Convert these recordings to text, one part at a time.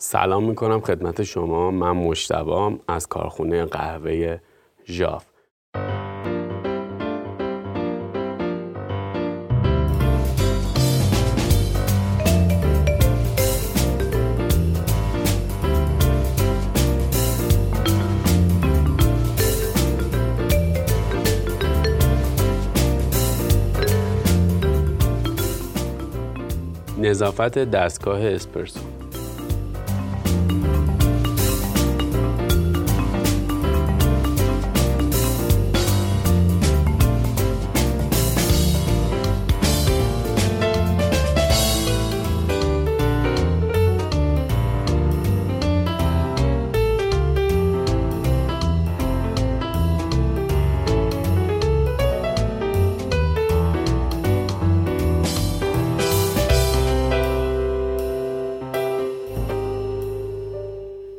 سلام می‌کنم خدمت شما. من مشتبام از کارخونه قهوه ژاف. نظافت دستگاه اسپرسو.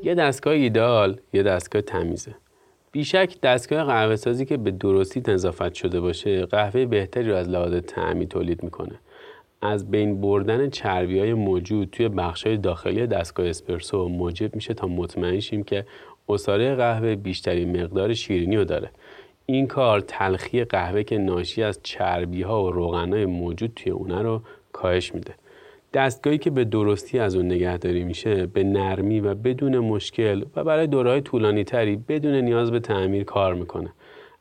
یه دستگاه ایدال یه دستگاه تمیزه. بیشک دستگاه قهوه سازی که به درستی نظافت شده باشه قهوه بهتری رو از لحاظ تعمی تولید می‌کنه. از بین بردن چربی های موجود توی بخش های داخلی دستگاه اسپرسو موجب میشه تا مطمئن شیم که اصاره قهوه بیشترین مقدار شیرینی رو داره. این کار تلخی قهوه که ناشی از چربی ها و روغن های موجود توی اونه رو کاهش میده. دستگاهی که به درستی از اون نگهداری میشه به نرمی و بدون مشکل و برای دورهای طولانی تری بدون نیاز به تعمیر کار می‌کنه.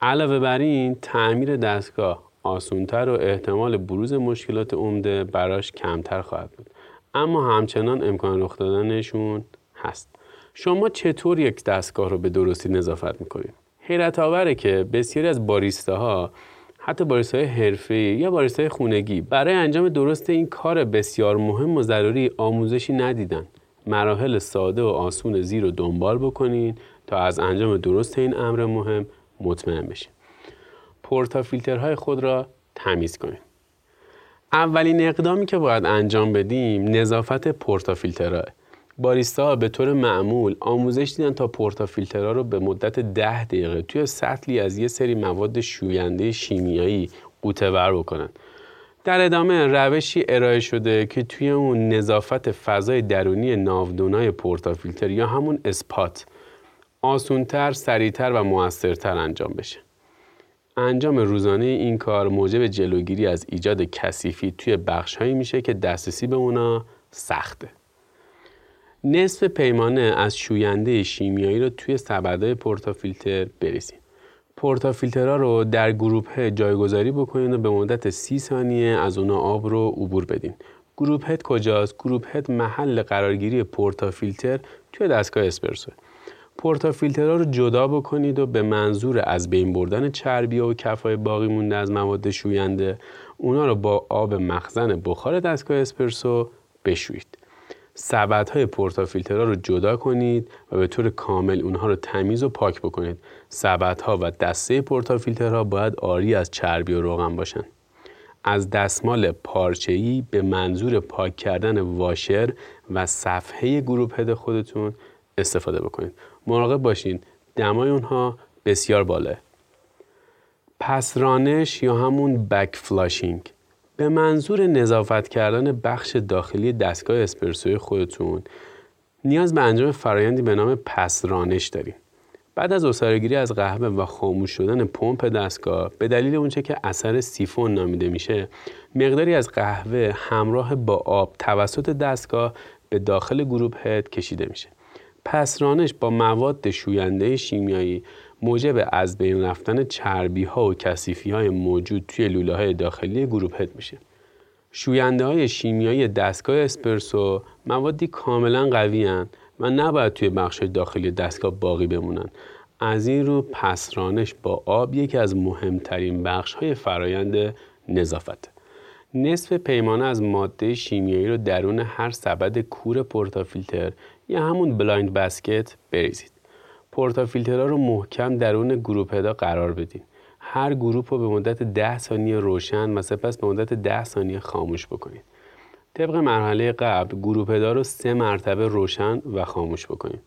علاوه بر این تعمیر دستگاه آسونتر و احتمال بروز مشکلات عمده براش کمتر خواهد بود. اما همچنان امکان رخ دادنشون هست. شما چطور یک دستگاه رو به درستی نظافت می‌کنید؟ حیرت آوره که بسیاری از باریستاها حتی باریستای حرفه‌ای یا باریستای خونگی برای انجام درست این کار بسیار مهم و ضروری آموزشی ندیدن. مراحل ساده و آسون زیر رو دنبال بکنین تا از انجام درست این امر مهم مطمئن بشین. پورتا فیلترهای خود را تمیز کنید اولین اقدامی که باید انجام بدیم نظافت پورتا باریستا به طور معمول آموزش دیدن تا پورتا فیلترها رو به مدت ده دقیقه توی سطلی از یه سری مواد شوینده شیمیایی قوطه بکنن در ادامه روشی ارائه شده که توی اون نظافت فضای درونی ناودونای پورتا فیلتر یا همون اسپات آسونتر، سریعتر و موثرتر انجام بشه. انجام روزانه این کار موجب جلوگیری از ایجاد کثیفی توی بخشهایی میشه که دسترسی به اونا سخته. نصف پیمانه از شوینده شیمیایی رو توی سبدای پورتافیلتر بریزید. portafilter ها رو در group جایگذاری بکنید و به مدت سی ثانیه از اونا آب رو عبور بدین. group head کجاست؟ group head محل قرارگیری portafilter توی دستگاه اسپرسو. portafilter ها رو جدا بکنید و به منظور از بین بردن چربی و کفای باقی مونده از مواد شوینده اونا رو با آب مخزن بخار دستگاه اسپرسو بشویید. سبد های portafilter ها رو جدا کنید و به طور کامل اونها رو تمیز و پاک بکنید. سبد ها و دسته portafilter ها باید عاری از چربی و روغن باشن. از دستمال پارچه‌ای به منظور پاک کردن واشر و صفحه group head خودتون استفاده بکنید. مراقب باشین دمای اونها بسیار بالاه. پس‌رانش یا همون backflushing به منظور نظافت کردن بخش داخلی دستگاه اسپرسوی خودتون نیاز به انجام فرایندی به نام پس‌رانش داریم. بعد از عصاره‌گیری از قهوه و خاموش شدن پمپ دستگاه به دلیل اونچه که اثر سیفون نامیده میشه مقداری از قهوه همراه با آب توسط دستگاه به داخل group head کشیده میشه پس‌رانش با مواد شوینده شیمیایی موجب از بین رفتن چربی ها و کثیفی های موجود توی لوله های داخلی group head میشه. شوینده های شیمیایی دستگاه اسپرسو موادی کاملا قوی هن و نباید توی بخش داخلی دستگاه باقی بمونن. از این رو پس‌رانش با آب یکی از مهمترین بخش های فرایند نظافت. نصف پیمانه از ماده شیمیایی رو درون هر سبد کور portafilter یا همون blind basket بریزید. portafilter ها رو محکم درون group head ا قرار بدین. هر group رو به مدت 10 ثانیه روشن و سپس به مدت 10 ثانیه خاموش بکنید. طبق مرحله قبل group head ا رو سه مرتبه روشن و خاموش بکنید.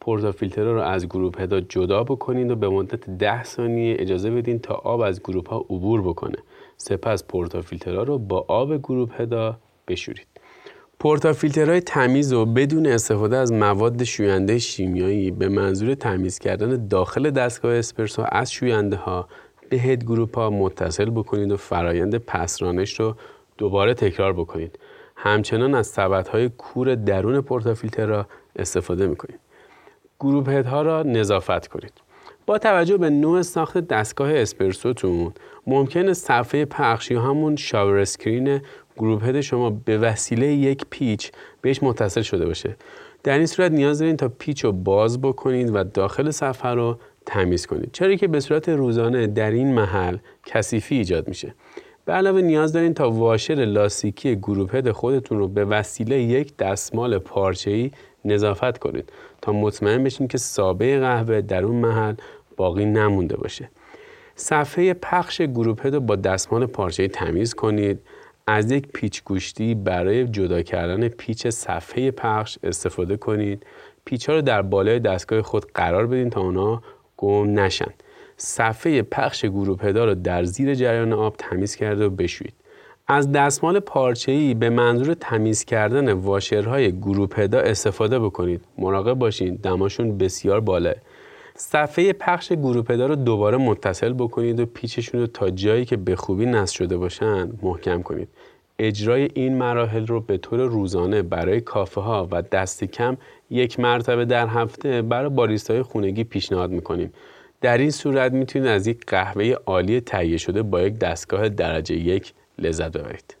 portafilter ها رو از group head ا جدا بکنید و به مدت 10 ثانیه اجازه بدین تا آب از group ها عبور بکنه. سپس portafilter ها رو با آب group head ا بشورید. portafilter های تمیز و بدون استفاده از مواد شوینده شیمیایی به منظور تمیز کردن داخل دستگاه اسپرسو از شوینده ها به head group ها متصل بکنید و فرایند پس‌رانش رو دوباره تکرار بکنید. همچنان از سبد های کور درون portafilter ها استفاده می‌کنید. group ها را نظافت کنید. با توجه به نوع ساخت دستگاه اسپرسوتون ممکنه صفحه پخش یا همون shower screen group head شما به وسیله یک پیچ بهش متصل شده باشه. در این صورت نیاز دارین تا پیچ رو باز بکنید و داخل صفحه رو تمیز کنید. چرا که به صورت روزانه در این محل کثیفی ایجاد میشه. به علاوه نیاز دارین تا واشر لاستیکی گروپ هد خودتون رو به وسیله یک دستمال پارچه‌ای نظافت کنید تا مطمئن بشین که سابه قهوه در اون محل باقی نمونده باشه. صفحه پخش گروپ هد رو با دستمال پارچه‌ای تمیز کنید. از یک پیچ گوشتی برای جدا کردن پیچ صفحه پخش استفاده کنید. پیچ ها رو در بالای دستگاه خود قرار بدین تا اونا گم نشن. صفحه پخش گروه رو در زیر جریان آب تمیز کرده و بشویید. از دستمال ای به منظور تمیز کردن واشرهای گروه پدا استفاده بکنید. مراقب باشین دماشون بسیار بالاه صفحه پخش گروپدا رو دوباره متصل بکنید و پیچشون رو تا جایی که به خوبی نصب شده باشن محکم کنید. اجرای این مراحل رو به طور روزانه برای کافه ها و دست کم یک مرتبه در هفته برای باریستای خونگی پیشنهاد می‌کنیم. در این صورت می‌تونید از یک قهوه عالی تهیه شده با یک دستگاه درجه یک لذت ببرید.